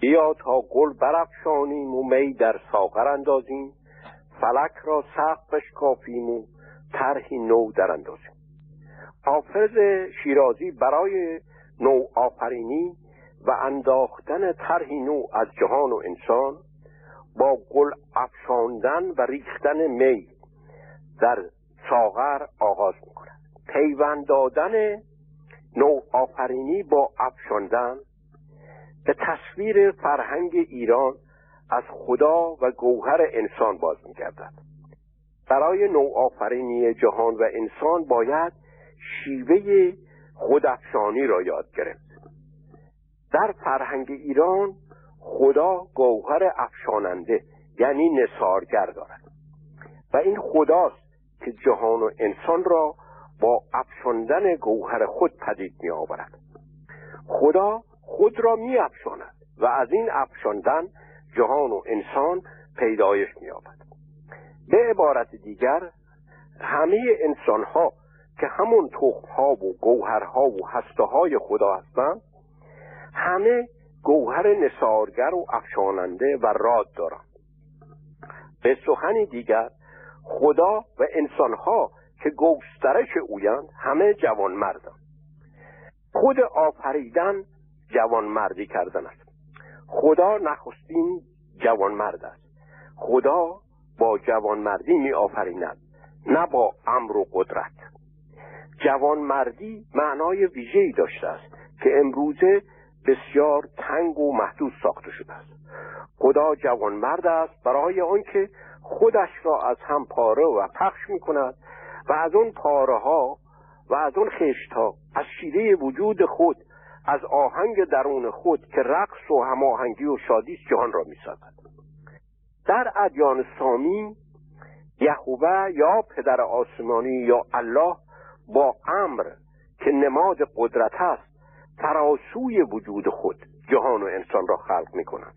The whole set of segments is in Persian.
بیا تا گل برافشانیم و می در ساغر اندازیم. فلک را سخت بشکافیم و طرحی نو در اندازیم. حافظ شیرازی برای نو آفرینی و انداختن طرحی نو از جهان و انسان با گل افشاندن و ریختن می در ساغر آغاز می‌کند. پیوند دادن نو آفرینی با افشاندن به تصویر فرهنگ ایران از خدا و گوهر انسان باز میگردد. برای نوآفرینی جهان و انسان باید شیوه خودافشانی را یاد گرفت. در فرهنگ ایران خدا گوهر افشاننده یعنی نصارگر دارد. و این خداست که جهان و انسان را با افشاندن گوهر خود پدید می آورد خدا خود را می افشاند و از این افشاندن جهان و انسان پیدایش می آورد به عبارت دیگر همه انسان ها که همون تخم ها و گوهرها و هسته های خدا هستند همه گوهر نسارگر و افشاننده و راد دارند. به سخنی دیگر خدا و انسانها که گوسترش اویند همه جوان مردن خود آفریدن جوان مردی کردن است. خدا نخستین جوان مرد است. خدا با جوان مردی می آفریند نه با امر و قدرت. جوان مردی معنای ویژه‌ای داشته است که امروزه بسیار تنگ و محدود ساخته شده است. خدا جوان مرد است برای آنکه خودش را از هم پاره و پخش می کند و از اون پاره ها و از اون خشت ها از شیره وجود خود از آهنگ درون خود که رقص و هماهنگی و شادی جهان را می‌سازد. در ادیان سامی یهوه یا پدر آسمانی یا الله با امر که نماد قدرت است تراسوی وجود خود جهان و انسان را خلق می کنند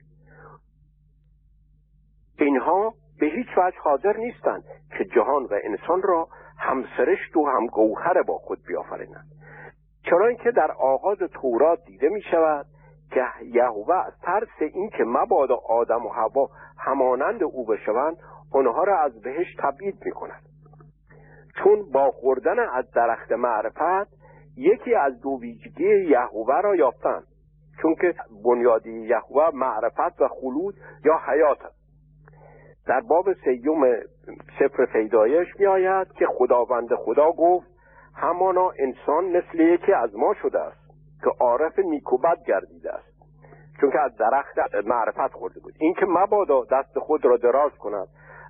اینها به هیچ وجه حاضر نیستند که جهان و انسان را همسرشت و هم گوهر با خود بیافرینند. چرا اینکه در آغاز تورات دیده می شود که یهوه از ترس اینکه مبادا آدم و هوا همانند او بشوند آنها را از بهش تبعید می کند چون با خوردن از درخت معرفت یکی از دو ویژگی یهوه را یافتند. چون که بنیادی یهوه معرفت و خلود یا حیات است. در باب سیوم سفر پیدایش می آید که خداوند خدا گفت همانا انسان مثل یکی از ما شده است که عارف نیکوبت گردیده است. چون که از درخت معرفت خورده بود. اینکه مبادا دست خود را دراز کند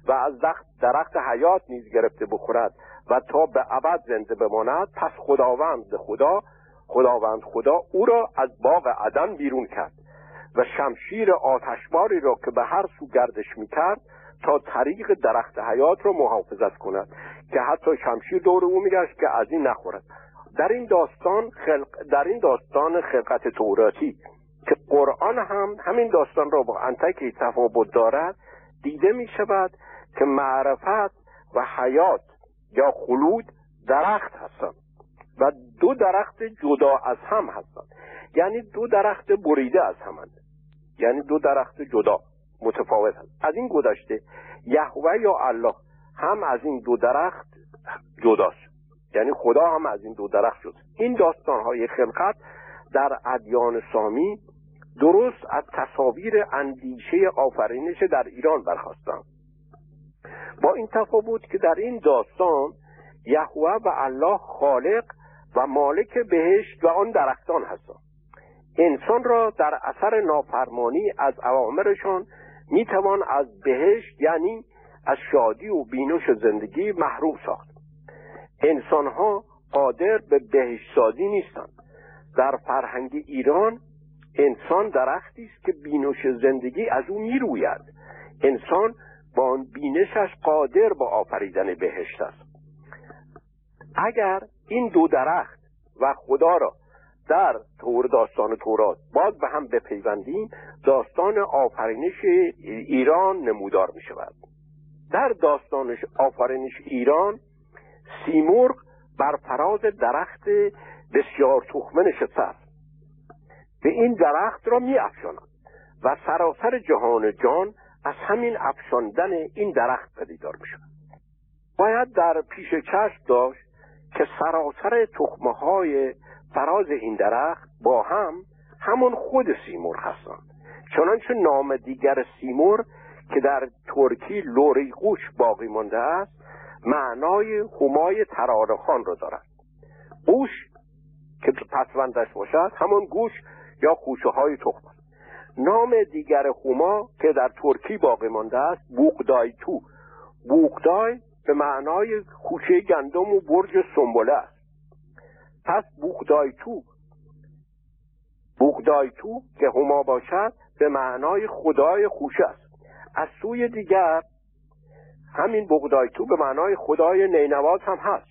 و از درخت حیات نیز گرفته بخورد و تا به ابد زنده بماند پس خداوند خدا خداوند خدا او را از باغ عدن بیرون کرد و شمشیر آتشباری را که به هر سو گردش می‌کرد تا طریق درخت حیات را محافظت کند. که حتی شمشیر دور او میگشت که از این نخورد. در این داستان خلق در این داستان خلقت توراتی که قرآن هم همین داستان را با انتکی تفاوت دارد دیده می شود که معرفت و حیات یا خلود درخت هستند و دو درخت جدا از هم هستند. یعنی دو درخت بریده از همند. یعنی دو درخت جدا متفاوت هست از این گذشته یهوه یا الله هم از این دو درخت جداست. یعنی خدا هم از این دو درخت شد. این داستان های خلقت در ادیان سامی درست از تصاویر اندیشه آفرینش در ایران برخواستند با این تفاوت که در این داستان یهوه و الله خالق و مالک بهشت و آن درختان هستند. انسان را در اثر نافرمانی از اوامرشان می‌توان از بهشت یعنی از شادی و بینش زندگی محروم ساخت. انسانها قادر به بهشت سازی نیستند. در فرهنگ ایران انسان درختی است که بینش زندگی از او می‌روید. انسان با آن بینشش قادر به آفریدن بهشت است. اگر این دو درخت و خدا را در تور داستان تورات باز به هم بپیوندیم داستان آفرینش ایران نمودار می شود در داستان آفرینش ایران سیمرغ بر فراز درخت بسیار تخمه نشسته است. به این درخت را می افشاند و سراسر جهان جان از همین افشاندن این درخت پدیدار می شود باید در پیش چشم داشت که سراسر تخمه های فراز این درخت با هم همون خود سیمور هستند. چنانچه نام دیگر سیمور که در ترکی لوری قوش باقی مانده است معنای همای ترارخان رو دارد. قوش که پسوندش باشد همون گوش یا خوشه های تخم است نام دیگر هما که در ترکی باقی مانده است بوقدای تو. بوقدای به معنای خوشه گندم و برج سنبله است. پس بوقدای تو بوقدای تو که هما باشد به معنای خدای خوشه است. از سوی دیگر همین بغدای تو به معنای خدای نینواز هم هست.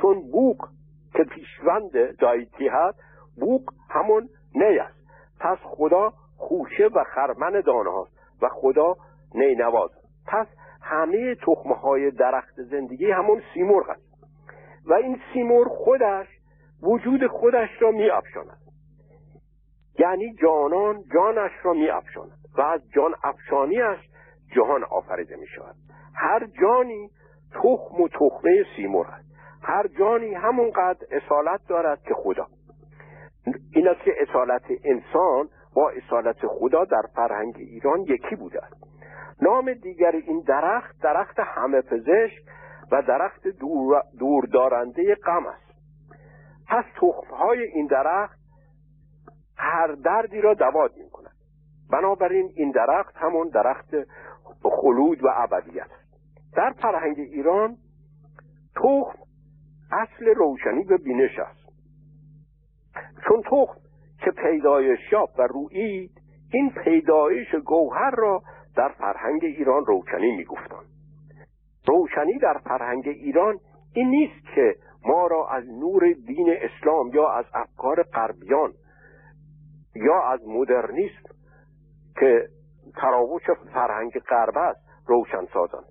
چون بوق که پیشوند دایتی هست بوق همون نی است. پس خدا خوشه و خرمن دانه هاست و خدا نینواز پس همه تخمه های درخت زندگی همون سیمرغ است. و این سیمرغ خودش وجود خودش را می افشاند. یعنی جانان جانش را می افشاند. و از جان افشانیش جهان آفریده می شود هر جانی تخم و تخمه سیمرغ است. هر جانی همونقدر اصالت دارد که خدا. این است که اصالت انسان با اصالت خدا در فرهنگ ایران یکی بوده است. نام دیگر این درخت درخت همه پزشک و درخت دور دوردارنده غم است. پس تخمهای این درخت هر دردی را دواد می کند بنابراین این درخت همون درخت خلود و ابدیت. در فرهنگ ایران تخم اصل روشنی و بینش است. چون تخم که پیدایش یافت و رویید این پیدایش گوهر را در فرهنگ ایران روشنی می‌گفتند. روشنی در فرهنگ ایران این نیست که ما را از نور دین اسلام یا از افکار غربیان یا از مدرنیسم که تراوش فرهنگ غرب است روشن سازند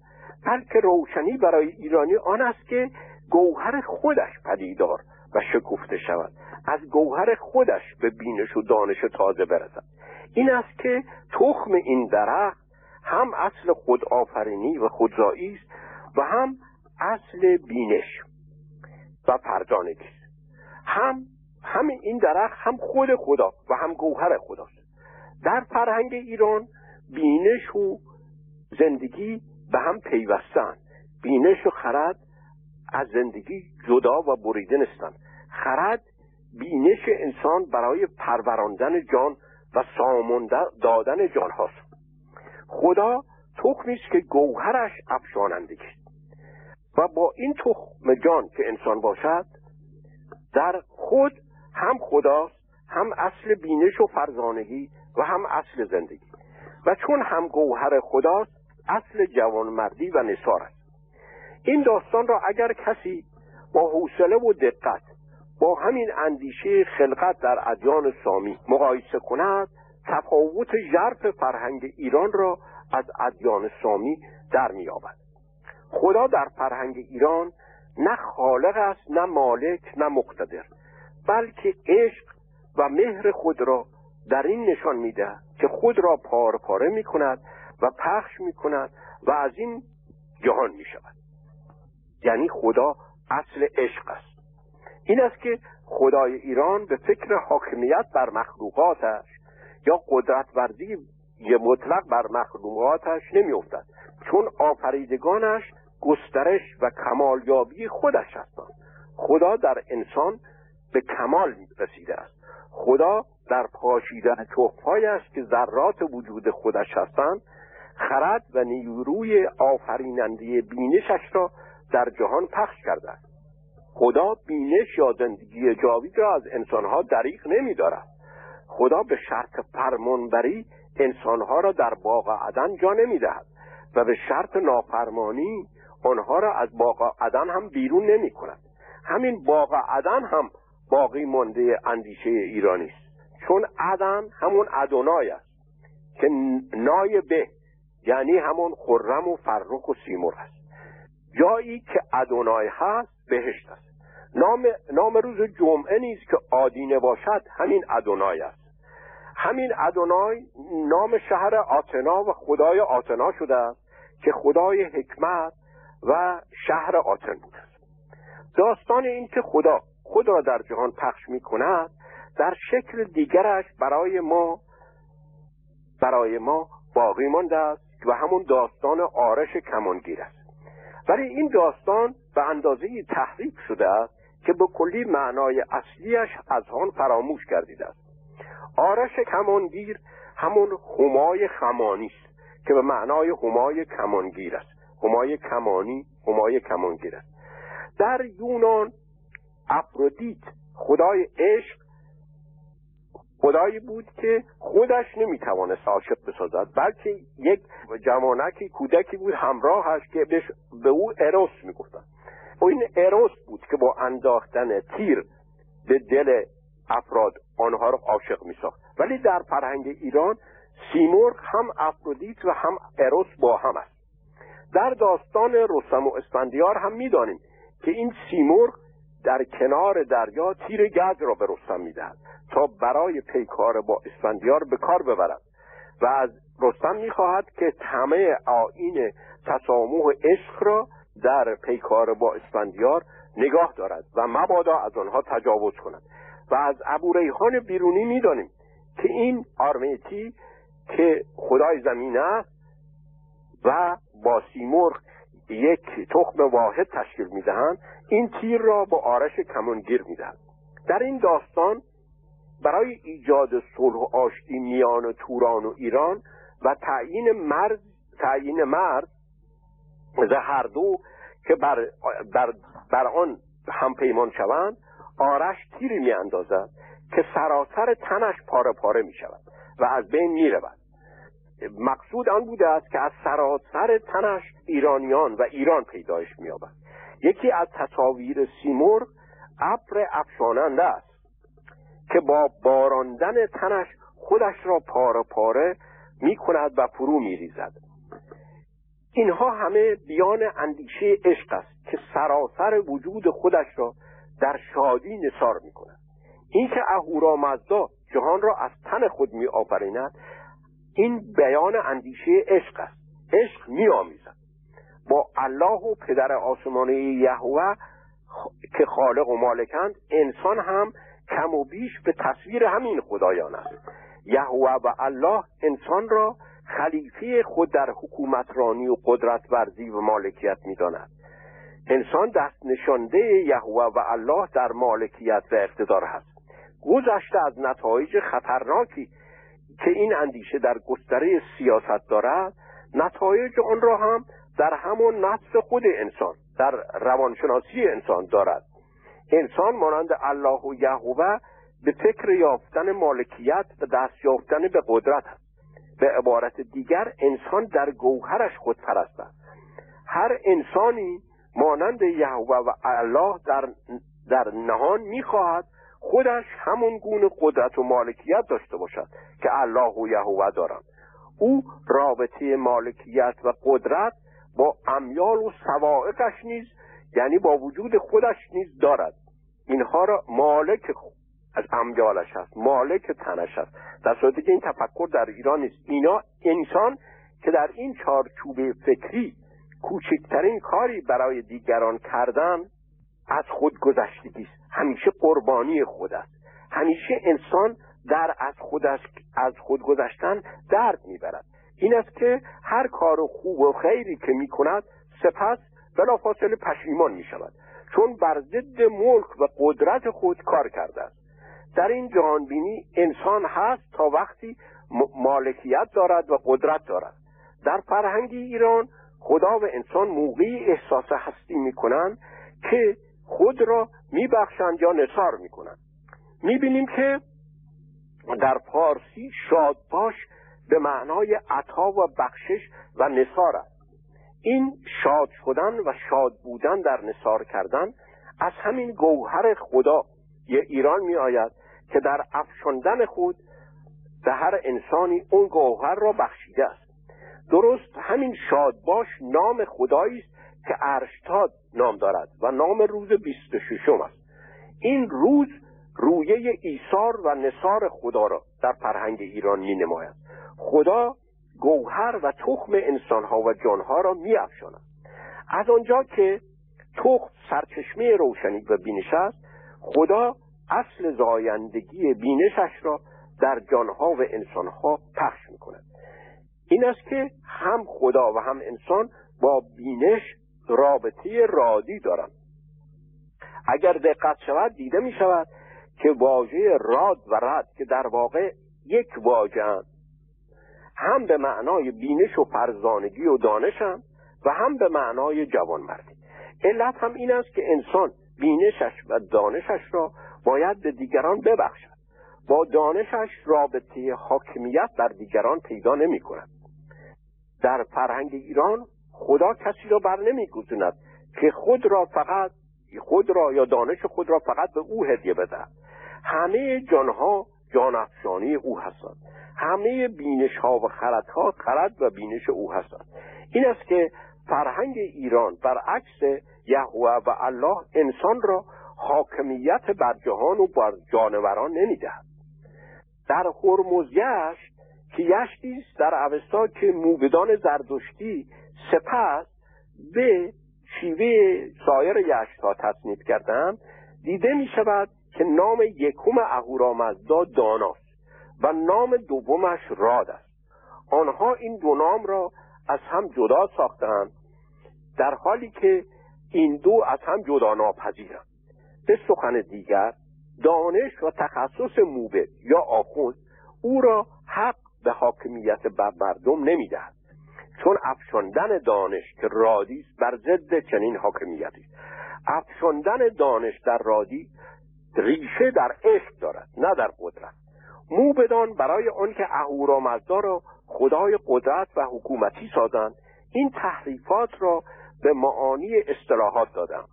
بلکه روشنی برای ایرانی آن است که گوهر خودش پدیدار و شکفته شود. از گوهر خودش به بینش و دانش تازه برسد. این است که تخم این درخت هم اصل خودآفرینی و خودزایی است و هم اصل بینش و پردانگی هم همین این درخت هم خود خدا و هم گوهر خداست. در فرهنگ ایران بینش و زندگی به هم پیوستن. بینش و خرد از زندگی جدا و بریده نیستند خرد بینش انسان برای پروراندن جان و سامان دادن جان هاست. خدا تخمی است که گوهرش افشانندگی است و با این تخم جان که انسان باشد در خود هم خداست هم اصل بینش و فرزانگی و هم اصل زندگی. و چون هم گوهر خداست اصل جوانمردی و نصار است. این داستان را اگر کسی با حوصله و دقت با همین اندیشه خلقت در ادیان سامی مقایسه کند تفاوت ژرف فرهنگ ایران را از ادیان سامی در مییابد. خدا در فرهنگ ایران نه خالق است نه مالک نه مقتدر بلکه عشق و مهر خود را در این نشان میده که خود را پار پاره می کند و پخش می کند و از این جهان می شود یعنی خدا اصل عشق است. این است که خدای ایران به فکر حاکمیت بر مخلوقاتش یا قدرت ورزی مطلق بر مخلوقاتش نمیافتد. چون آفریدگانش گسترش و کمالیابی خودش هستند. خدا در انسان به کمال رسیده است. خدا در پاشیدن تخمهایش که ذرات وجود خودش هستند خرد و نیروی آفریننده بینشش را در جهان پخش کرده است خدا بینش یا زندگی جاوید را از انسانها دریغ نمی دارد خدا به شرط فرمانبری انسانها را در باغ عدن جا نمی دهد و به شرط نافرمانی آنها را از باغ عدن هم بیرون نمی کند همین باغ عدن هم باقی مانده اندیشه ایرانی است. چون عدن همون ادونای است که نای به یعنی همون خرم و فرخ و سیمور است. جایی که ادونای هست بهشت است. نام, نام روز جمعه نیست که آدینه باشد همین ادونای است. همین ادونای نام شهر آتنا و خدای آتنا شده است که خدای حکمت و شهر آتن بوده است. داستان این که خدا خود را در جهان پخش می کند در شکل دیگرش برای ما برای ما باقی مانده است و همون داستان آرش کمانگیر است. ولی این داستان به اندازه تحریک شده است که به کلی معنای اصلیش از آن فراموش گردیده است. آرش کمانگیر همون همای خمانی است که به معنای همای کمانگیر است. همای کمانی همای کمانگیر است. در یونان افرودیت خدای عشق خدایی بود که خودش نمی‌توانست عاشق بسازد بلکه یک جوانکی کودکی بود همراهش که به او اروس می‌گفتن و این اروس بود که با انداختن تیر به دل افراد آنها را عاشق میساخت. ولی در فرهنگ ایران سیمرغ هم افرودیت و هم اروس با هم است. در داستان رستم و اسفندیار هم می‌دانیم که این سیمرغ در کنار دریا تیر گز را به رستم می‌دهد تا برای پیکار با اسفندیار به کار ببرد و از رستم می‌خواهد که همه آین تسامح عشق را در پیکار با اسفندیار نگاه دارد و مبادا از آنها تجاوز کند. و از ابوریحان بیرونی می‌دانیم که این آرمیتی که خدای زمین است و با سیمرغ یک تخم واحد تشکیل می‌دهند. این تیر را با آرش کمونگیر می‌دهند. در این داستان برای ایجاد صلح و آشتی میان توران و ایران و تعیین مرز تعیین مرز هر دو که بر, بر, بر آن هم پیمان شوند آرش تیری می اندازد که سراسر تنش پاره پاره می شود و از بین می رود مقصود آن بوده است که از سراسر تنش ایرانیان و ایران پیدایش می یابد یکی از تصاویر سیمرغ ابر افشاننده است که با باراندن تنش خودش را پاره پاره می کند و فرو می ریزد اینها همه بیان اندیشه عشق است که سراسر وجود خودش را در شادی نثار می کند اینکه اهورامزدا جهان را از تن خود می آفریند این بیان اندیشه عشق است. عشق می آمیزد با الله و پدر آسمانی یهوه که خالق و مالکند انسان هم کم و بیش به تصویر همین خدایان است. یهوه و الله انسان را خلیفه خود در حکومترانی و قدرت ورزی و مالکیت می‌داند. انسان دست نشانده یهوه و الله در مالکیت و اقتدار هست. گذشته از نتایج خطرناکی که این اندیشه در گستره سیاست دارد نتایج آن را هم در همون نفس خود انسان در روانشناسی انسان دارد. انسان مانند الله و یهوه به فکر یافتن مالکیت و دست یافتن به قدرت است. به عبارت دیگر انسان در گوهرش خود پرست است. هر انسانی مانند یهوه و الله در, در نهان می‌خواهد خودش همون گونه قدرت و مالکیت داشته باشد که الله و یهوه دارند او رابطه مالکیت و قدرت با امیال و سوائقش نیز یعنی با وجود خودش نیز دارد. اینها را مالک از امیالش هست مالک تنش هست. در صورتی که این تفکر در ایران نیست. اینا انسان که در این چارچوب فکری کوچکترین کاری برای دیگران کردن از خود گذشتگی است همیشه قربانی خود است. همیشه انسان در از خودش از خود گذشتن درد می‌برد. این است که هر کار خوب و خیری که می‌کند سپس بلافاصله پشیمان می‌شود. چون بر ضد ملک و قدرت خود کار کرده است. در این جهانبینی انسان هست تا وقتی مالکیت دارد و قدرت دارد. در فرهنگ ایران خدا و انسان موقعی احساس هستی می‌کنند که خود را میبخشند یا نصار می‌کنند. می‌بینیم که در فارسی شاد باش به معنای عطا و بخشش و نصار است. این شاد شدن و شاد بودن در نصار کردن از همین گوهر خدا یه ایران می آید که در افشاندن خود به هر انسانی اون گوهر را بخشیده است. درست همین شادباش نام خدایی است که ارشتاد نام دارد و نام روز بیست و ششم است. این روز رویه ایثار و نصار خدا را در فرهنگ ایران می نماید خدا گوهر و تخم انسانها و جانها را می افشاند. از آنجا که تخم سرچشمه روشنی و بینش است خدا اصل زایندگی بینشش را در جانها و انسانها پخش می کند این است که هم خدا و هم انسان با بینش رابطه رادی دارند اگر دقت شود دیده می شود که واژه راد و رد که در واقع یک واژه هم به معنای بینش و فرزانگی و دانشم و هم به معنای جوانمردی. علت هم این است که انسان بینشش و دانشش را باید به دیگران ببخشد. با دانشش رابطه حاکمیت بر دیگران پیدا نمی کند. در فرهنگ ایران خدا کسی را بر نمی گذند که خود را فقط خود را یا دانش خود را فقط به او هدیه بدهد همه جانها جان افشانی او هستند. همه بینش ها و خرد ها خرد و بینش او هستند. این است که فرهنگ ایران برعکس یهوه و الله انسان را حاکمیت بر جهان و بر جانوران نمی‌دهد. در هرمزگشت که یشتی در اوستا که موبدان زردشتی سپس به شیوه سایر یشت ها تصنیف کردند دیده می شود که نام یکم اهورامزدا داناست و نام دومش راد است. آنها این دو نام را از هم جدا ساختند در حالی که این دو از هم جدا ناپذیرند. به سخن دیگر دانش و تخصص موبد یا آخوند او را حق به حاکمیت بر مردم نمی‌دهد. چون افشاندن دانش که رادی بر ضد چنین حاکمیتی است. افشاندن دانش در رادی ریشه در عشق دارد نه در قدرت. موبدان برای آنکه اهورامزدا را خدای قدرت و حکومتی سازند این تحریفات را به معانی اصطلاحات دادم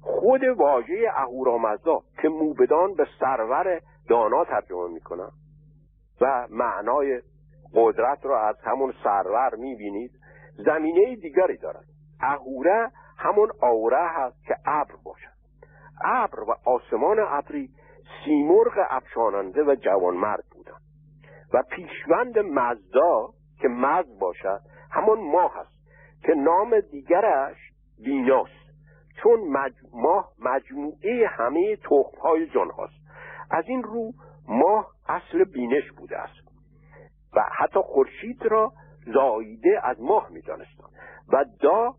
خود واژه اهورامزدا که موبدان به سرور دانا ترجمه می‌کنن و معنای قدرت را از همون سرور می‌بینید زمینه دیگری دارد. اهوره همون آوره هست که ابر باشد. ابر و آسمان ابری سیمرغ افشاننده و جوانمرد بودند. و پیشوند مزدا که مزد باشد همون ماه است که نام دیگرش بیناست. چون ماه مجموعه همه تخمهای جان هاست از این رو ماه اصل بینش بوده است. و حتی خورشید را زاییده از ماه می‌دانستند. و دا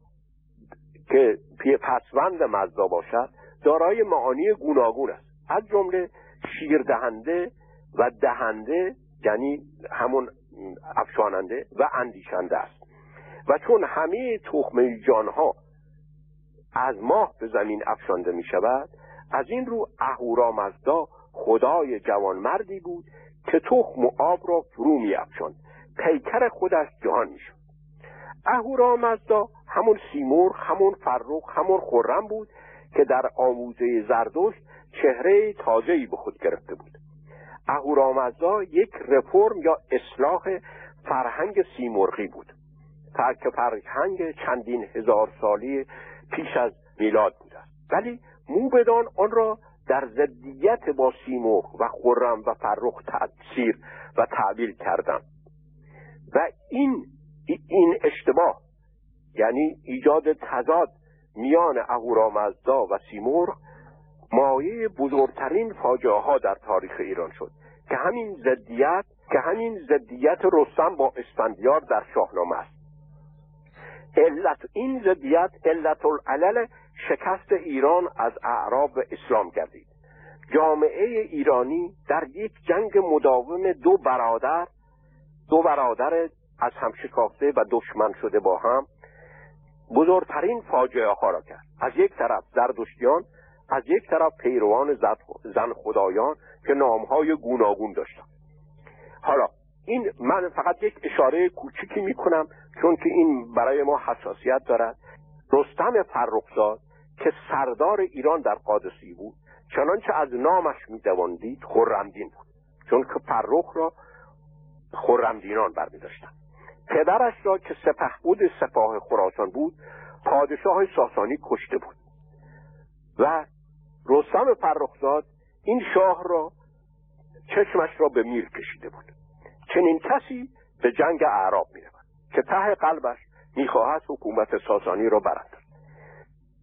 که پسوند مزدا باشد دارای معانی گوناگون است. از جمله شیر دهنده و دهنده یعنی همون افشاننده و اندیشنده است. و چون همه تخم جانها از ماه به زمین افشانده می شود از این رو اهورامزدا خدای جوانمردی بود که تخم و آب را فرو می افشاند پیکر خودش جهان می شد اهورامزدا همون سیمور همون فرخ همون خرم بود که در آموزه زردشت چهره تازه‌ای به خود گرفته بود. اهورامزدا یک رفرم یا اصلاح فرهنگ سیمرغی بود. که فرهنگ چندین هزار سالی پیش از میلاد بود. ولی موبدان آن را در ضدیت با سیمرغ و خرم و فرخ تاثیر و تعبیل کردند و این این اشتباه یعنی ایجاد تضاد میان اهورامزدا و سیمرغ مایه بزرگترین فاجعه ها در تاریخ ایران شد که همین ضدیت که همین ضدیت رستم با اسفندیار در شاهنامه است. علت این ضدیت علت العلل شکست ایران از اعراب و اسلام گردید. جامعه ایرانی در یک جنگ مداوم دو برادر دو برادر از هم شکافته و دشمن شده با هم بزرگترین فاجعه ها را کرد. از یک طرف زردشتیان از یک طرف پیروان زن خدایان که نامهای گوناگون داشتند. حالا این من فقط یک اشاره کوچیکی می‌کنم چون که این برای ما حساسیت دارد. رستم فرخزاد که سردار ایران در قادسی بود چنانچه از نامش میدواندید خرمدین بود چون که فرخ را خرمدینان برمیداشتند. پدرش را که سپه بود سپاه خراسان بود پادشاه ساسانی کشته بود. و رستم فرخزاد این شاه را چشمش را به میر کشیده بود. چنین کسی به جنگ اعراب می‌رود که ته قلبش می‌خواهد حکومت ساسانی را برد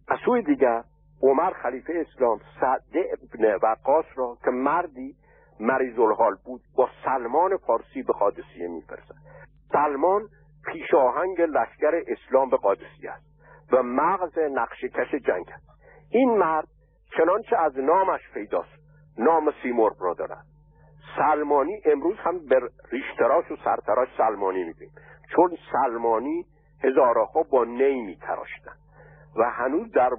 از سوی دیگر عمر خلیفه اسلام سعد ابن وقاص را که مردی مریض الحال بود با سلمان فارسی به قادسیه میفرستد سلمان پیشاهنگ لشکر اسلام به قادسیه است و مغز نقشکش جنگ است. این مرد چنانچه از نامش پیداست نام سیمرغ را دارد. سلمانی امروز هم به ریشتراش و سرتراش سلمانی میگیم چون سلمانی هزارها با نی میتراشتن و هنوز در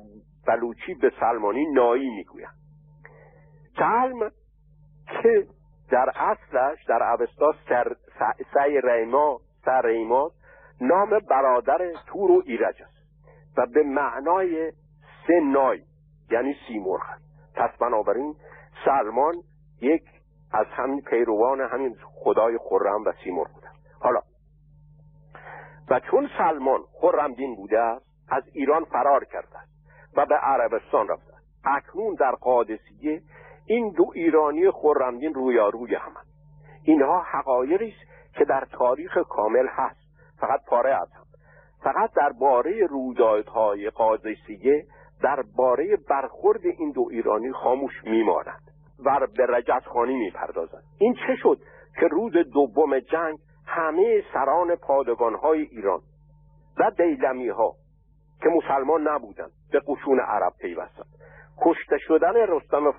بلوچی به سلمانی نایی می‌گویند. سلم که در اصلش در اوستا سر سعی ریما سر ریما نام برادر تور و ایرج است و به معنای سه نای یعنی سیمرغ است. پس بنابراین سلمان یک از همین پیروان همین خدای خرم و سیمرغ بوده حالا و چون سلمان خرمدین بوده است از ایران فرار است و به عربستان است اکنون در قادسیه این دو ایرانی خرمدین رویاروی همند. اینها حقایقی است که در تاریخ کامل هست. فقط پاره از هم. فقط درباره رویدادهای قادسیه درباره برخورد این دو ایرانی خاموش میمانند و به رجزخانی می‌پردازند. این چه شد که روز دوم جنگ همه سران پادگانهای ایران و دیلمی ها که مسلمان نبودند به قشون عرب پیوستند. کشته شدن رستم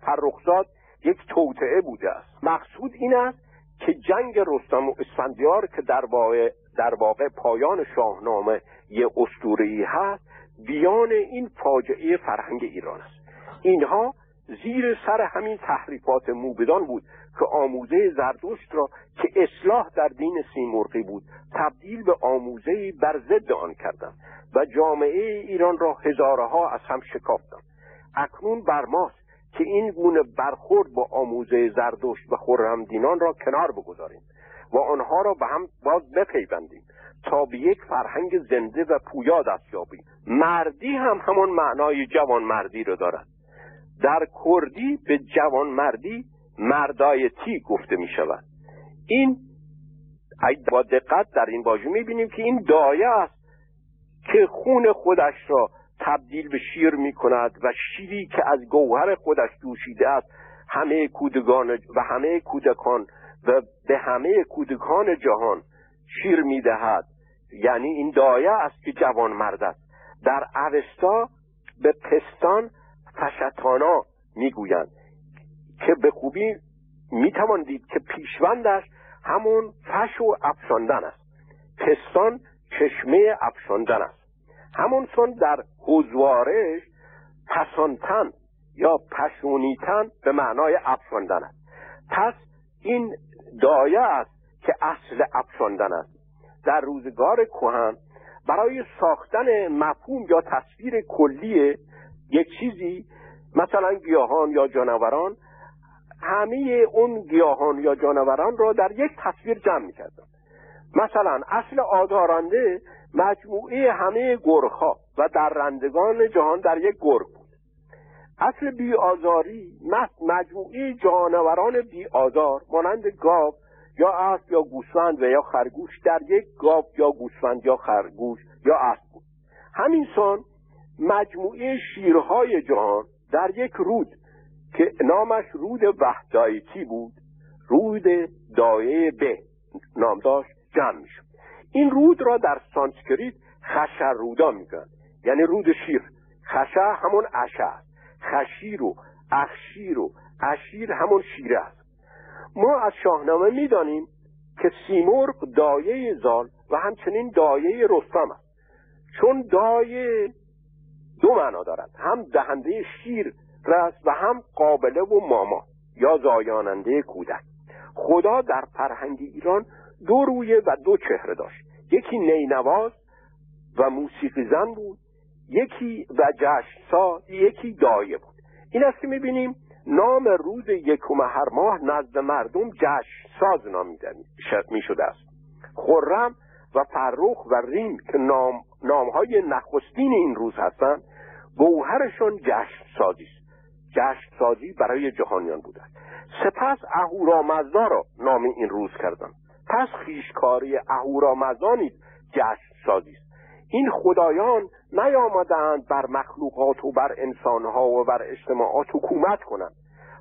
فرخزاد یک توطعه بوده است. مقصود این است که جنگ رستم و اسفندیار که در واقع, در واقع پایان شاهنامه یه اسطوره‌ای هست بیان این فاجعه فرهنگ ایران است. اینها زیر سر همین تحریفات موبدان بود که آموزه زردشت را که اصلاح در دین سیمرغی بود تبدیل به آموزه بر ضد آن کردند و جامعه ایران را هزارها از هم شکافتند. اکنون بر ماست که این گونه برخورد با آموزه زردشت و خرمدینان را کنار بگذاریم و آنها را به هم باز بپیوندیم تا به یک فرهنگ زنده و پویا دست یابیم مردی هم همان معنای جوان مردی را دارد. در کردی به جوان مردی مردایتی گفته می شود این با دقت در این واژه می بینیم که این دایه است که خون خودش را تبدیل به شیر می کند و شیری که از گوهر خودش دوشیده است همه کودگان و همه کودکان و به همه کودکان جهان شیر می دهد یعنی این دایه است که جوان مرد است. در اوستا به پستان فشتانا می‌گویند. که به خوبی می‌توان دید که پیشوندش همون فش و افشاندن است. پستان چشمه افشاندن است. همونسون در حضوارش پسانتن یا پشونیتن به معنای افشاندن است. پس این دایه است که اصل افشاندن است. در روزگار کهن برای ساختن مفهوم یا تصویر کلی یک چیزی مثلا گیاهان یا جانوران همه اون گیاهان یا جانوران را در یک تصویر جمع می‌کردن. مثلا اصل آزارنده مجموعه همه گرخا و در رندگان جهان در یک گرگ بود. اصل بی آزاری مجموعه جانوران بی آزار مانند گاو یا اسب یا گوسفند و یا خرگوش در یک گاو یا گوسفند یا خرگوش یا اسب بود. همین سان مجموعه شیرهای جهان در یک رود که نامش رود وحدایتی بود رود دایه ب نام داشت جمع می‌شد. این رود را در سانسکریت خشر رودا میگن یعنی رود شیر. خشه همون است. خشیر و اخشیر و اشیر همون شیره است. ما از شاهنامه می‌دانیم که سیمرغ دایه زال و همچنین دایه رستم است. چون دایه دو معنا دارد هم دهنده شیر رست و هم قابله و ماما یا زایاننده کودک. خدا در فرهنگ ایران دو رویه و دو چهره داشت. یکی نینواز و موسیقی زن بود یکی و جشن سا یکی دایه بود. این است که می‌بینیم نام روز یکم هر ماه نزد مردم جشن ساز نامیده می شده است. خرم و فرخ و ریم که نام نامهای نخستین این روز هستند. گوهرشون جشن سازی است. جشن سازی برای جهانیان بوده سپس اهورامزدا را نام این روز کردند پس خیشکاری اهورامزدا نیز جشن سازی است. این خدایان نیامدند بر مخلوقات و بر انسانها و بر اجتماعات حکومت کنند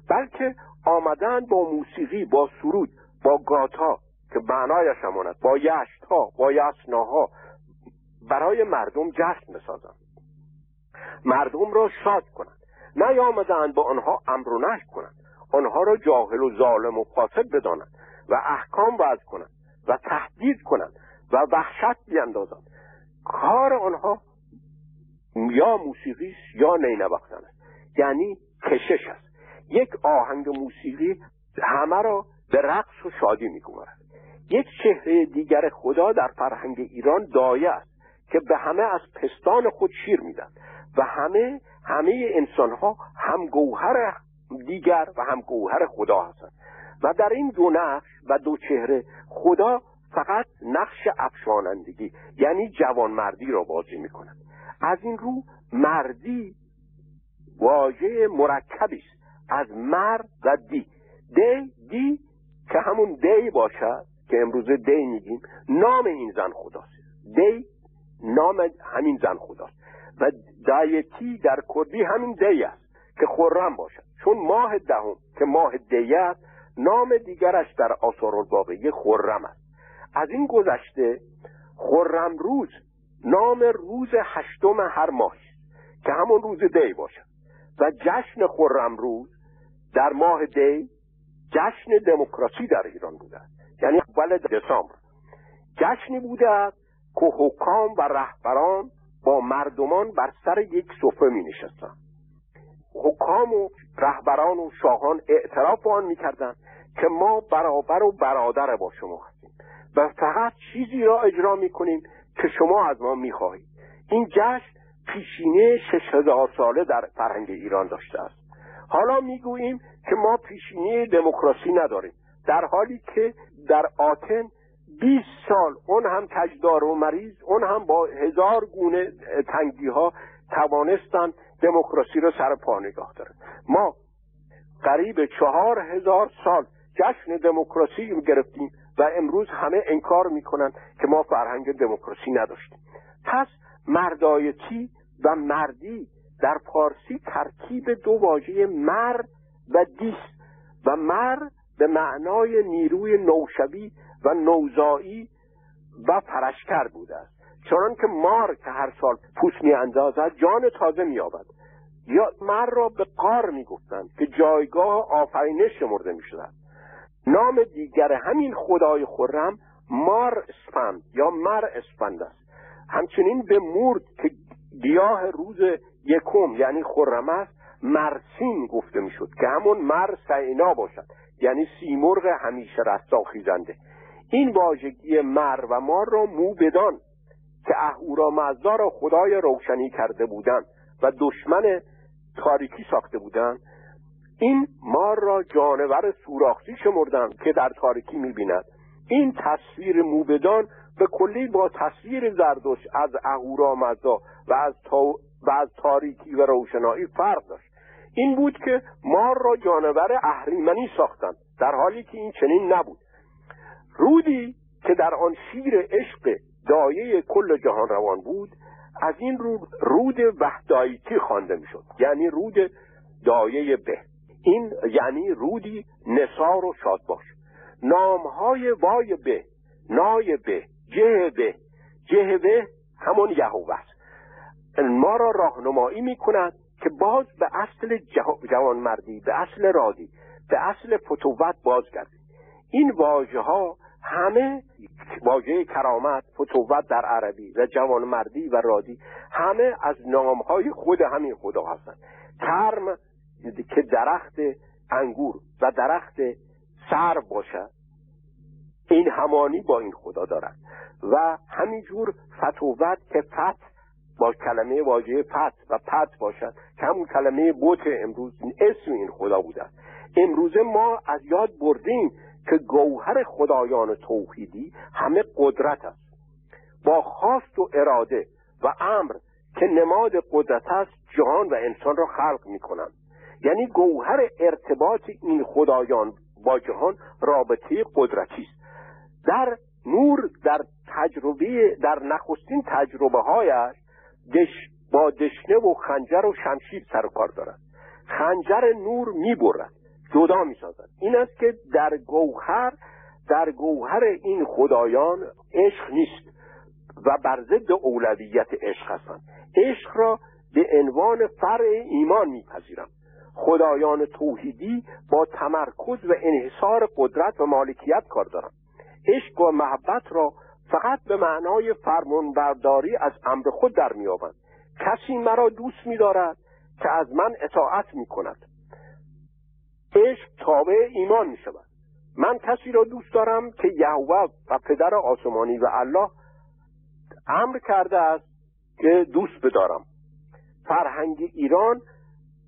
بلکه آمدند با موسیقی با سرود با گاتا که معنایش هماند با یشتها با یسناها برای مردم جشن بسازند. مردم را شاد کنند. نیامدند با آنها امر و نهی کنند. آنها را جاهل و ظالم و فاسد بدانند و احکام وضع کنند و تهدید کنند و وحشت بیاندازند کار آنها یا موسیقی است یا نینواختن است. یعنی کشش است. یک آهنگ موسیقی همه را به رقص و شادی می‌گوید یک چهره دیگر خدا در فرهنگ ایران دایه است. که به همه از پستان خود شیر میدن و همه همه انسان ها هم گوهر دیگر و هم گوهر خدا هستند و در این دو نقش و دو چهره خدا فقط نقش افشانندگی یعنی جوانمردی را بازی می‌کند. از این رو مردی واژه مرکبی است. از مر و دی. دی دی که همون دی باشد که امروز دی میگیم نام این زن خداست. دی نام همین زن خداست. و دایتی در کردی همین دی است که خرم باشد. چون ماه دهم که ماه دی است نام دیگرش در آثار الباقیه خرم است. از این گذشته خرم روز نام روز هشتم هر ماه که همون روز دی باشد. و جشن خرم روز در ماه دی جشن دموکراسی در ایران بوده یعنی اول دسامبر. جشنی بوده است که حکام و رهبران با مردمان بر سر یک سفره می نشستن. حکام و رهبران و شاهان اعتراف آن می که ما برابر و برادر با شما هستیم و فقط چیزی را اجرا می کنیم که شما از ما می خواهید. این جشن پیشینه شش هزار ساله در فرهنگ ایران داشته است. حالا می‌گوییم که ما پیشینه دموکراسی نداریم در حالی که در آتن 20 سال اون هم کجدار و مریض اون هم با هزار گونه تنگی ها توانستن دموکراسی رو سر پا نگاه دارن. ما قریب چهار هزار سال جشن دموکراسی گرفتیم و امروز همه انکار می‌کنن که ما فرهنگ دموکراسی نداشتیم. پس مردایتی و مردی در پارسی ترکیب دو واژه مر و دیس و مر به معنای نیروی نوشوی و نوزایی و پرشکر بوده است. چنان که مار که هر سال پوست می اندازد جان تازه می آبد یا مر را به قار می گفتند که جایگاه آفرینش شمرده می شدند نام دیگر همین خدای خورم مار اسفند یا مر اسفند است. همچنین به مورد که گیاه روز یکم یعنی خرم است مرسین گفته می‌شد که همون مر سینا باشد. یعنی سیمرغ همیشه رستاخیزنده. این واژگی مر و مار را مو بدان که اهورامزدا را خدای روشنی کرده بودند و دشمن تاریکی ساخته بودند این مار را جانور سوراخی شمردند که در تاریکی می‌بیند. این تصویر موبدان به کلی با تصویر زردوش از اهورامزدا و از, و از تاریکی و روشنایی فرق داشت. این بود که مار را جانور اهریمنی ساختند در حالی که این چنین نبود. رودی که در آن شیر عشق دایه کل جهان روان بود از این رود رود وحدایتی خوانده می‌شد. یعنی رود دایه به. این یعنی رودی نصار و شاد باش. نامهای وای به نای به جه به. جه به همون یهوه است. ما را راهنمایی می‌کند که باز به اصل جوانمردی به اصل رادی به اصل فتوت بازگردید این واژه ها همه واژه کرامت فتوت در عربی و جوانمردی و رادی همه از نامهای خود همین خدا هستند. کرم که درخت انگور و درخت سر باشد این همانی با این خدا دارد. و همینجور فتوت که فت با کلمه واژه فت و پت باشد که همون کلمه بوت امروز اسم این خدا بوده امروزه ما از یاد بردیم که گوهر خدایان توحیدی همه قدرت است. با خواست و اراده و امر که نماد قدرت است جهان و انسان را خلق می کنند یعنی گوهر ارتباط این خدایان با جهان رابطه قدرتی است. در نور در تجربه در نخستین تجربه هایش دش با دشنه و خنجر و شمشیر سر و کار دارد. خنجر نور می‌برد. جدا می‌سازد. این است که در گوهر در گوهر این خدایان عشق نیست و بر ضد اولویت عشق هستند. عشق را به عنوان فرع ایمان میپذیرم خدایان توحیدی با تمرکز و انحصار قدرت و مالکیت کار دارند. عشق و محبت را فقط به معنای فرمانبرداری از امر خود در میابند کسی مرا دوست میدارد که از من اطاعت می‌کند. عشق تابع ایمان می‌شود. من کسی را دوست دارم که یهوه و پدر آسمانی و الله امر کرده است که دوست بدارم. فرهنگ ایران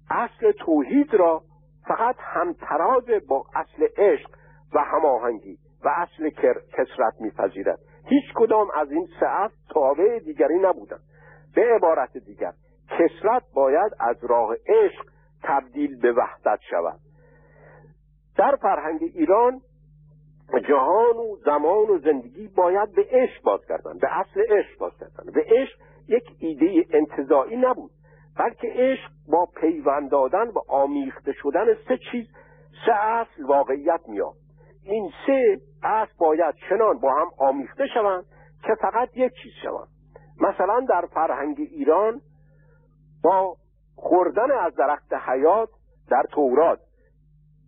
اصل توحید را فقط همتراز با اصل عشق و هماهنگی و اصل کسرت میپذیرد. هیچ کدام از این سه اصل تابع دیگری نبودند. به عبارت دیگر کسرت باید از راه عشق تبدیل به وحدت شود. در فرهنگ ایران جهان و زمان و زندگی باید به عشق بازگردن به اصل عشق بازگردن به عشق یک ایده انتظایی نبود بلکه عشق با پیوند دادن و آمیخته شدن سه چیز سه اصل واقعیت میاد این سه اصل باید چنان با هم آمیخته شوند که فقط یک چیز شوند. مثلا در فرهنگ ایران با خوردن از درخت حیات در تورات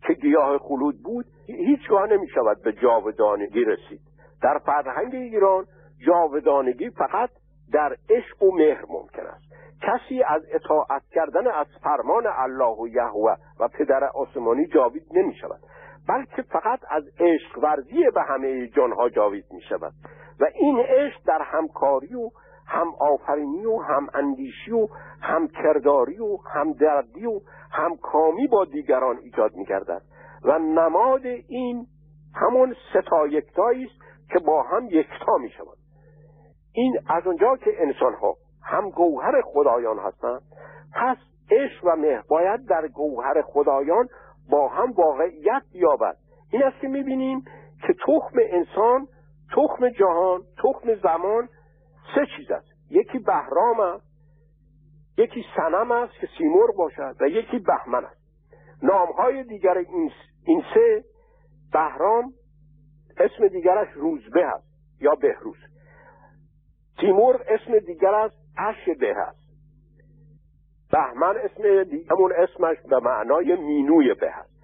که گیاه خلود بود هیچگاه نمی شود به جاودانگی رسید. در فرهنگ ایران جاودانگی فقط در عشق و مهر ممکن است. کسی از اطاعت کردن از فرمان الله و یهوه و پدر آسمانی جاوید نمی شود بلکه فقط از عشق ورزی به همه جانها جاوید می شود و این عشق در همکاری و هم آفرینی و هم اندیشی و هم کرداری و هم دردی و هم کامی با دیگران ایجاد می گردد و نماد این همون ستا یکتایی است که با هم یکتا می شود این از اونجا که انسان ها هم گوهر خدایان هستند پس عشق و مهر باید در گوهر خدایان با هم واقعیت یابد. این است که می‌بینیم که تخم انسان تخم جهان تخم زمان سه چیز است. یکی بهرام است یکی سنم است که سیمور باشد و یکی بهمن است. نامهای دیگر این, این سه بهرام اسم دیگرش روزبه است یا بهروز. تیمور اسم دیگر است اش به است بهمن اسم همون اسمش به معنای مینوی به است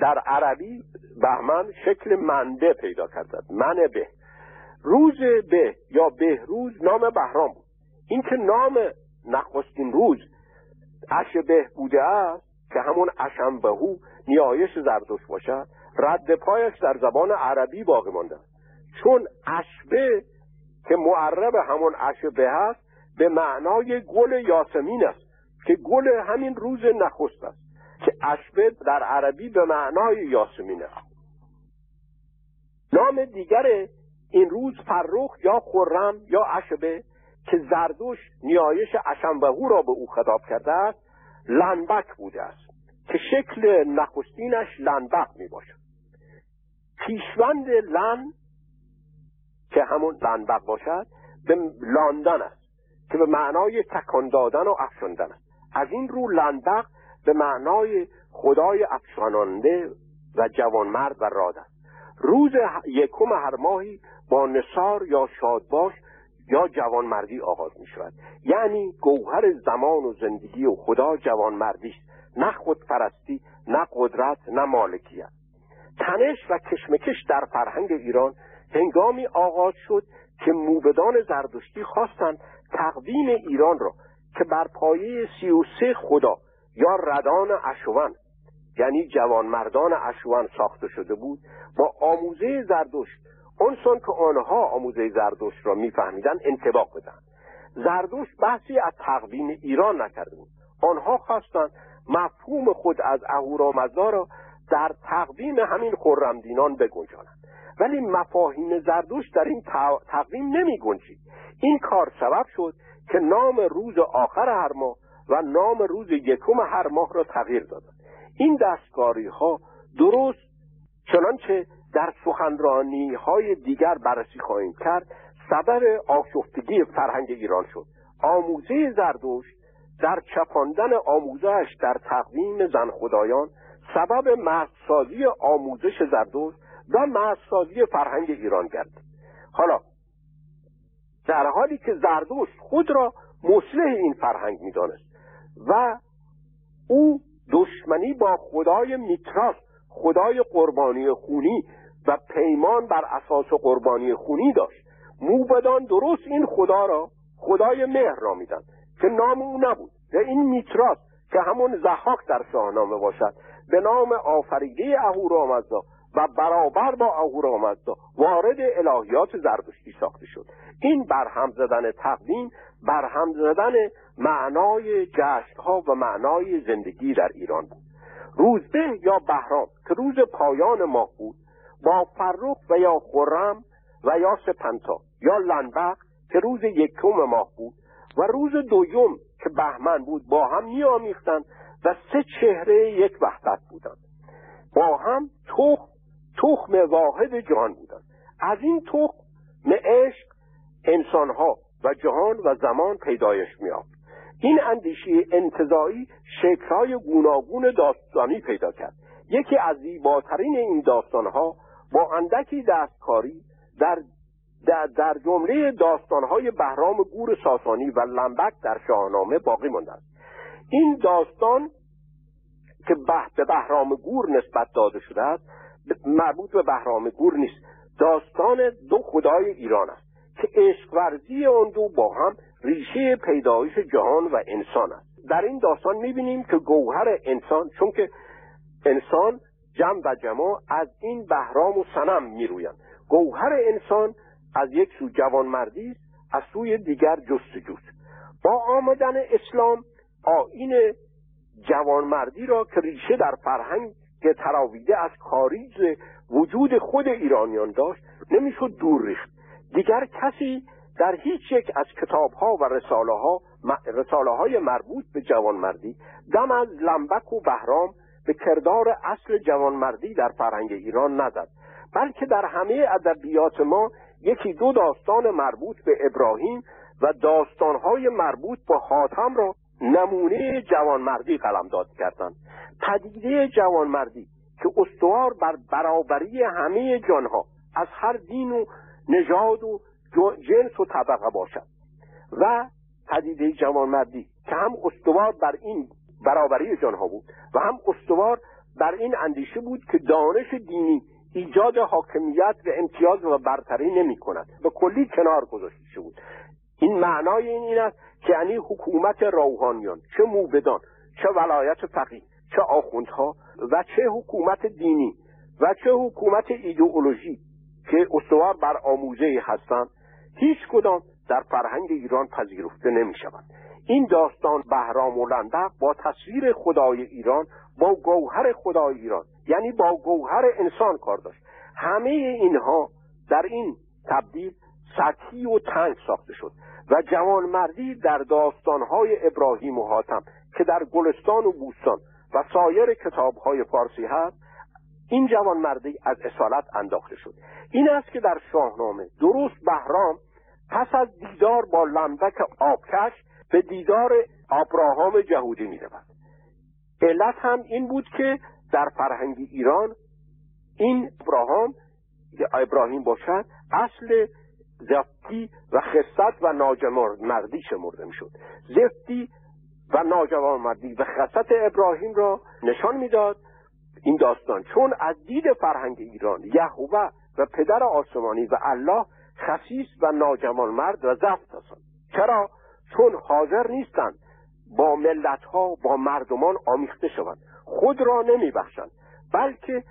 در عربی بهمن شکل منده پیدا کرده من به. روز به یا بهروز نام بهرام بود. این که نام نخستین روز اشبه بوده است که همون اشنبهو نیایش زردوش باشد رد پایش در زبان عربی باقی مانده چون اشبه که معرب همون اشبه هست به معنای گل یاسمین است که گل همین روز نخست است که اشبه در عربی به معنای یاسمین است. نام دیگر این روز فرخ یا خرم یا اشبه که زردوش نیایش اشنبهو را به او خطاب کرده است لنبک بوده است که شکل نخستینش لنبق می باشد پیشوند لن که همون لنبق باشد به لاندن است که به معنای تکان دادن و افشاندن است. از این رو لنبق به معنای خدای افشاننده و جوانمرد و راد است. روز یکم هر ماهی با نصار یا شادباش یا جوانمردی آغاز می شود یعنی گوهر زمان و زندگی و خدا جوانمردی است نه خودپرستی نه قدرت نه مالکیت. تنش و کشمکش در فرهنگ ایران هنگامی آغاز شد که موبدان زردشتی خواستند تقویم ایران را که بر پایه سی و سه خدا یا ردان اشوان یعنی جوانمردان اشوان ساخته شده بود با آموزه زردشت اونسان که آنها آموزه زردشت را میفهمیدن انتباق بدن. زردشت بحثی از تقویم ایران نکرده بود آنها خواستند مفهوم خود از اهورامزدا را در تقویم همین خرمدینان بگنجانند. ولی مفاهیم زردوش در این تقویم نمی گنجید این کار سبب شد که نام روز آخر هر ماه و نام روز یکم هر ماه را تغییر دادند. این دستکاری ها درست چنانچه در سخنرانی های دیگر بررسی خواهیم کرد. سبب آشفتگی فرهنگ ایران شد. آموزه زردوش در چپاندن آموزش در تقویم زن خدایان سبب مردسازی آموزش زردوش و مردسازی فرهنگ ایران گردید حالا در حالی که زردوش خود را مصلح این فرهنگ می‌دانست و او دشمنی با خدای میتراس خدای قربانی خونی و پیمان بر اساس قربانی خونی داشت. موبدان درست این خدا را خدای مهر را میدن که نام او نبود. و این میتراس که همون زحاک در شاهنامه باشد. به نام آفریده اهورامزدا و برابر با اهورامزدا وارد الهیات زردشتی ساخته شد. این برهم زدن تقدیم برهم زدن معنای جشنها و معنای زندگی در ایران بود. روزبه یا بهرام که روز پایان ماه بود با فرخ و یا خرم و یا سپنتا یا لنبق که روز یکم ماه بود و روز دویم که بهمن بود با هم میآمیختند و سه چهره یک وحدت بودند. با هم تخم تخم واحد جهان بودند. از این تخم عشق انسانها و جهان و زمان پیدایش میافت این اندیشه انتظایی شکلهای گوناگون داستانی پیدا کرد. یکی از زیباترین این داستانها با اندکی دستکاری در در, در جمله داستانهای بهرام گور ساسانی و لنبک در شاهنامه باقی مانده است. این داستان که به بهرام گور نسبت داده شده است مربوط به بهرام گور نیست. داستان دو خدای ایران است که عشق ورزی آن دو با هم ریشه پیدایش جهان و انسان است. در این داستان می‌بینیم که گوهر انسان چون که انسان جمع و جماع از این بهرام و سنم میرویند. گوهر انسان از یک سو جوانمردی است از سوی دیگر جستجوست. با آمدن اسلام آین جوانمردی را که ریشه در فرهنگ که تراویده از کاریز وجود خود ایرانیان داشت نمی‌شد دور ریخت. دیگر کسی در هیچ یک از کتاب ها و رساله ها رساله های مربوط به جوانمردی دم از لنبک و بهرام به کردار اصل جوانمردی در فرهنگ ایران نزد بلکه در همه ادبیات ما یکی دو داستان مربوط به ابراهیم و داستانهای مربوط به حاتم را نمونه جوانمردی قلمداد کردند. پدیده جوانمردی که استوار بر برابری همه جانها از هر دین و نژاد و جنس و طبقه باشد. و پدیده جوانمردی که هم استوار بر این برابری جانها بود و هم استوار بر این اندیشه بود که دانش دینی ایجاد حاکمیت و امتیاز و برتری نمی کند به کلی کنار گذاشته بود. این معنای این این است که یعنی حکومت روحانیان چه موبدان چه ولایت فقیه چه آخوندها و چه حکومت دینی و چه حکومت ایدئولوژی که استوار بر آموزه هستند هیچ کدام در فرهنگ ایران پذیرفته نمی شود این داستان بهرام و لندق با تصویر خدای ایران با گوهر خدای ایران یعنی با گوهر انسان کار داشت. همه اینها در این تبدیل سطحی و تنگ ساخته شد و جوانمردی در داستانهای ابراهیم و حاتم که در گلستان و بوستان و سایر کتابهای فارسی هست این جوانمردی از اصالت انداخته شد. این است که در شاهنامه درست بهرام پس از دیدار با لمبک آبکش به دیدار ابراهام جهودی می رود علت هم این بود که در فرهنگ ایران این ابراهام ابراهیم باشد اصل زفتی و خصت و ناجوانمردی شمرده می‌شد. زفتی و ناجوانمردی و خصت ابراهیم را نشان می‌داد این داستان. چون از دید فرهنگ ایران یهوه و پدر آسمانی و الله خصیص و ناجوانمرد و زفت هستند. چرا؟ چون حاضر نیستند با ملت ها با مردمان آمیخته شوند. خود را نمی بخشند بلکه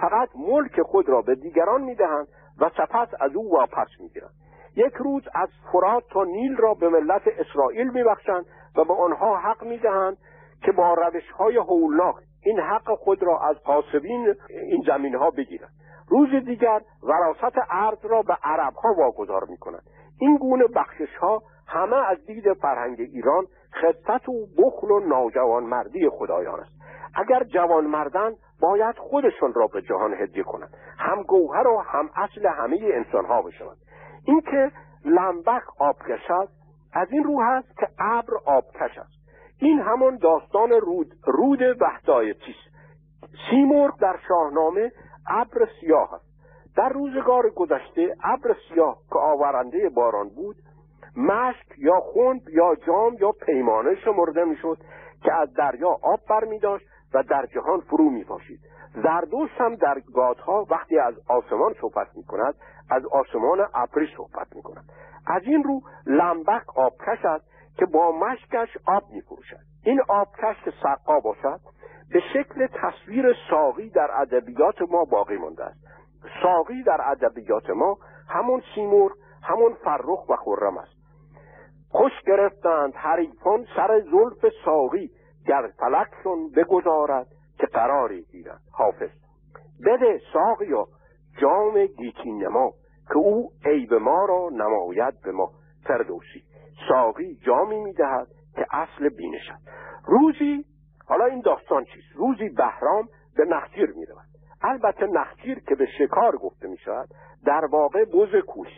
فقط ملک خود را به دیگران می‌دهند و سپس از او واپس می‌گیرند. یک روز از فرات تا نیل را به ملت اسرائیل میبخشند و به آنها حق می‌دهند که با روش های هولناک این حق خود را از قاسبین این زمین ها بگیرند. روز دیگر وراست ارض را به عرب ها واگذار می‌کنند. این گونه بخشش ها همه از دید فرهنگ ایران خطت و بخل و ناجوانمردی خدایان است. اگر جوان مردن باید خودشون را به جهان هدیه کنند. هم گوهر و هم اصل همه انسان ها بشوند. اینکه لنبک آبکش است از این رو هست که ابر آبکش است. این همان داستان رود رود وحدایتی است سیمرغ در شاهنامه ابر سیاه است. در روزگار گذشته ابر سیاه که آورنده باران بود مشک یا خنب یا جام یا پیمانه شمرده می‌شد که از دریا آب برمی داشت و در جهان فرو می پاشید زردوش هم در گادها وقتی از آسمان صحبت می کند از آسمان ابری صحبت می کند از این رو لنبک آبکش است که با مشکش آب می فروشد این آبکش که سقا باشد به شکل تصویر ساقی در ادبیات ما باقی مانده است. ساقی در ادبیات ما همون سیمور همون فرخ و خرم است. خوش گرفتند حریفان سر زلف ساقی گر فلکشون بگذارد که قراری گیرد. حافظ. بده ساقیا جام گیتی نما که او عیب ما را نماید به ما. فردوسی ساقی جامی می‌دهد که اصل بینشد. روزی حالا این داستان چیست؟ روزی بهرام به نخجیر می‌رود. البته نخجیر که به شکار گفته می شود در واقع بز کوهی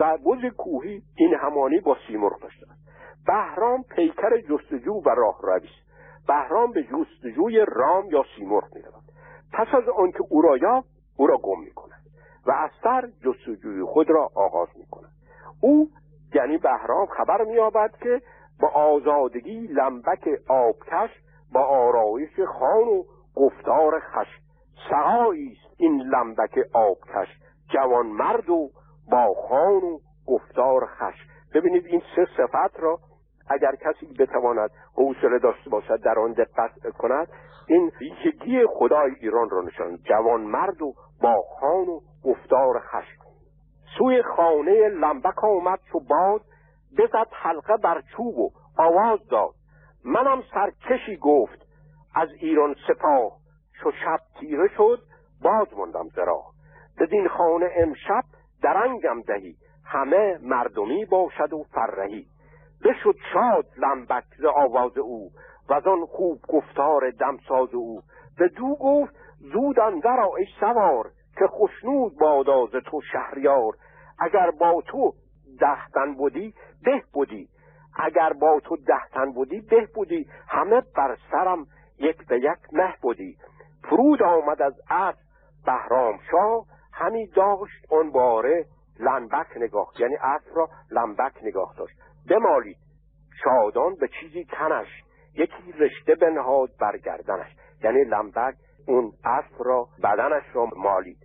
و بز کوهی این همانی با سیمرغ داشته است. بهرام پیکر جستجو و راه رویست بهرام به جستجوی رام یا سیمرغ می رود پس از آنکه او را یافت او را گم می کند و از سر جستجوی خود را آغاز می کند او یعنی بهرام خبر می که با آزادگی لنبک آبکش با آرایش خان و گفتار خش سقایی است این لنبک آبکش جوان مرد و با خان و گفتار خش ببینید این سه صفت را اگر کسی بتواند حوصله داشته باشد در آن دقت کند این ویژگی خدای ایران را نشان جوان مرد و با خان و گفتار خش سوی خانه لنبک آمد چو باد بزد حلقه بر چوب و آواز داد. منم سرکشی گفت از ایران سپاه. چو شب تیره شد باز ماندم زرا بدین خانه امشب درنگم دهی. همه مردمی باشد و فرهی. بشد شاد لنبک ز آواز او و آن خوب گفتار دمساز او. به دو گفت زود اندر ای سوار که خوشنود باداز تو شهریار. اگر با تو دهتن بودی به بودی اگر با تو دهتن بودی به بودی همه بر سرم یک به یک مه بودی فرود آمد از اسب بهرام شاه همی داشت اون باره لنبک نگاه یعنی اسب را لنبک نگاه داشت. بمالید. شادان به چیزی تنش. یکی رشته بنهاد برگردنش. یعنی لنبک اون اسب را بدنش را مالید.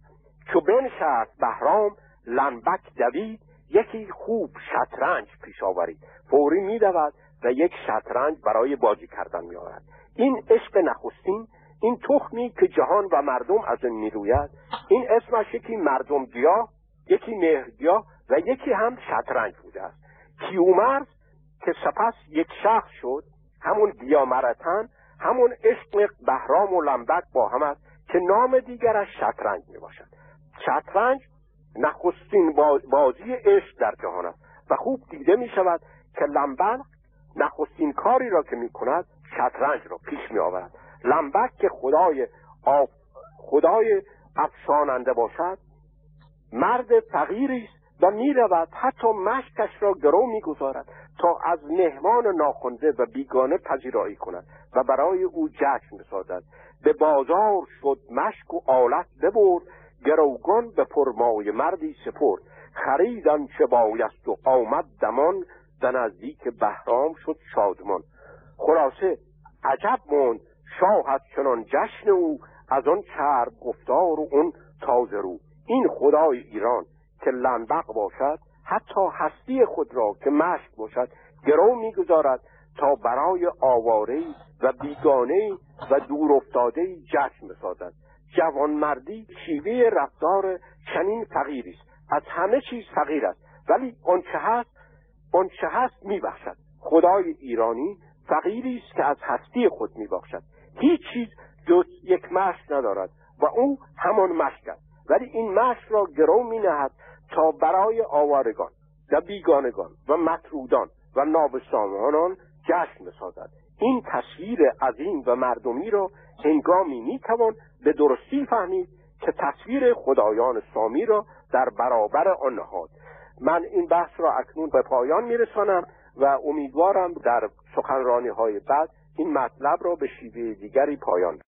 چو بنشست بهرام لنبک دوید یکی خوب شطرنج پیش آورید. فوری میدود و یک شطرنج برای بازی کردن میآورد. این عشق نخستین این تخمی که جهان و مردم از اون می‌روید این اسمش یکی مردم گیاه یکی مهرگیاه و یکی هم شطرنج بوده است. کیومرز که سپس یک شخص شد همون گیامرتن همون عشق بهرام و لنبک با هم است که نام دیگرش شطرنج می باشد شطرنج نخستین بازی عشق در جهان است و خوب دیده می شود که لنبک نخستین کاری را که می کند شطرنج را پیش می آورد لنبک که خدای آف خدای افشاننده باشد مرد فقیری است و می رود حتی مشکش را گرو می‌گذارد تا از مهمان ناخونده و بیگانه پذیرایی کند و برای او جشن بسازد. به بازار شد مشک و آلت ببرد گروگان به پرمای مردی سپرد. خریدن چه بایست و آمد دمان به نزدیک بهرام شد شادمان. خلاصه عجب موند شاه چنان جشن او از آن چرب گفتار و اون تازه رو. این خدای ایران که لنبق باشد حتی هستی خود را که مشک باشد گرو می‌گذارد تا برای آواره و بیگانه و دور افتاده جشن بسازد. جوانمردی شیوه رفتار چنین فقیری است. از همه چیز فقیر است. ولی آنچه هست آنچه هست میبخشد. خدای ایرانی فقیری است که از هستی خود میبخشد. هیچ چیز جز یک مشک ندارد و او همان مشک است. ولی این مشک را گرو می نهد تا برای آوارگان و بیگانگان و مطرودان و نابسامانان جشن بسازد. این تصویر عظیم و مردمی را هنگامی می‌توان به درستی فهمید که تصویر خدایان سامی را در برابر آن نهاد. من این بحث را اکنون به پایان میرسانم و امیدوارم در سخنرانی های بعد این مطلب را به شیوه دیگری پایان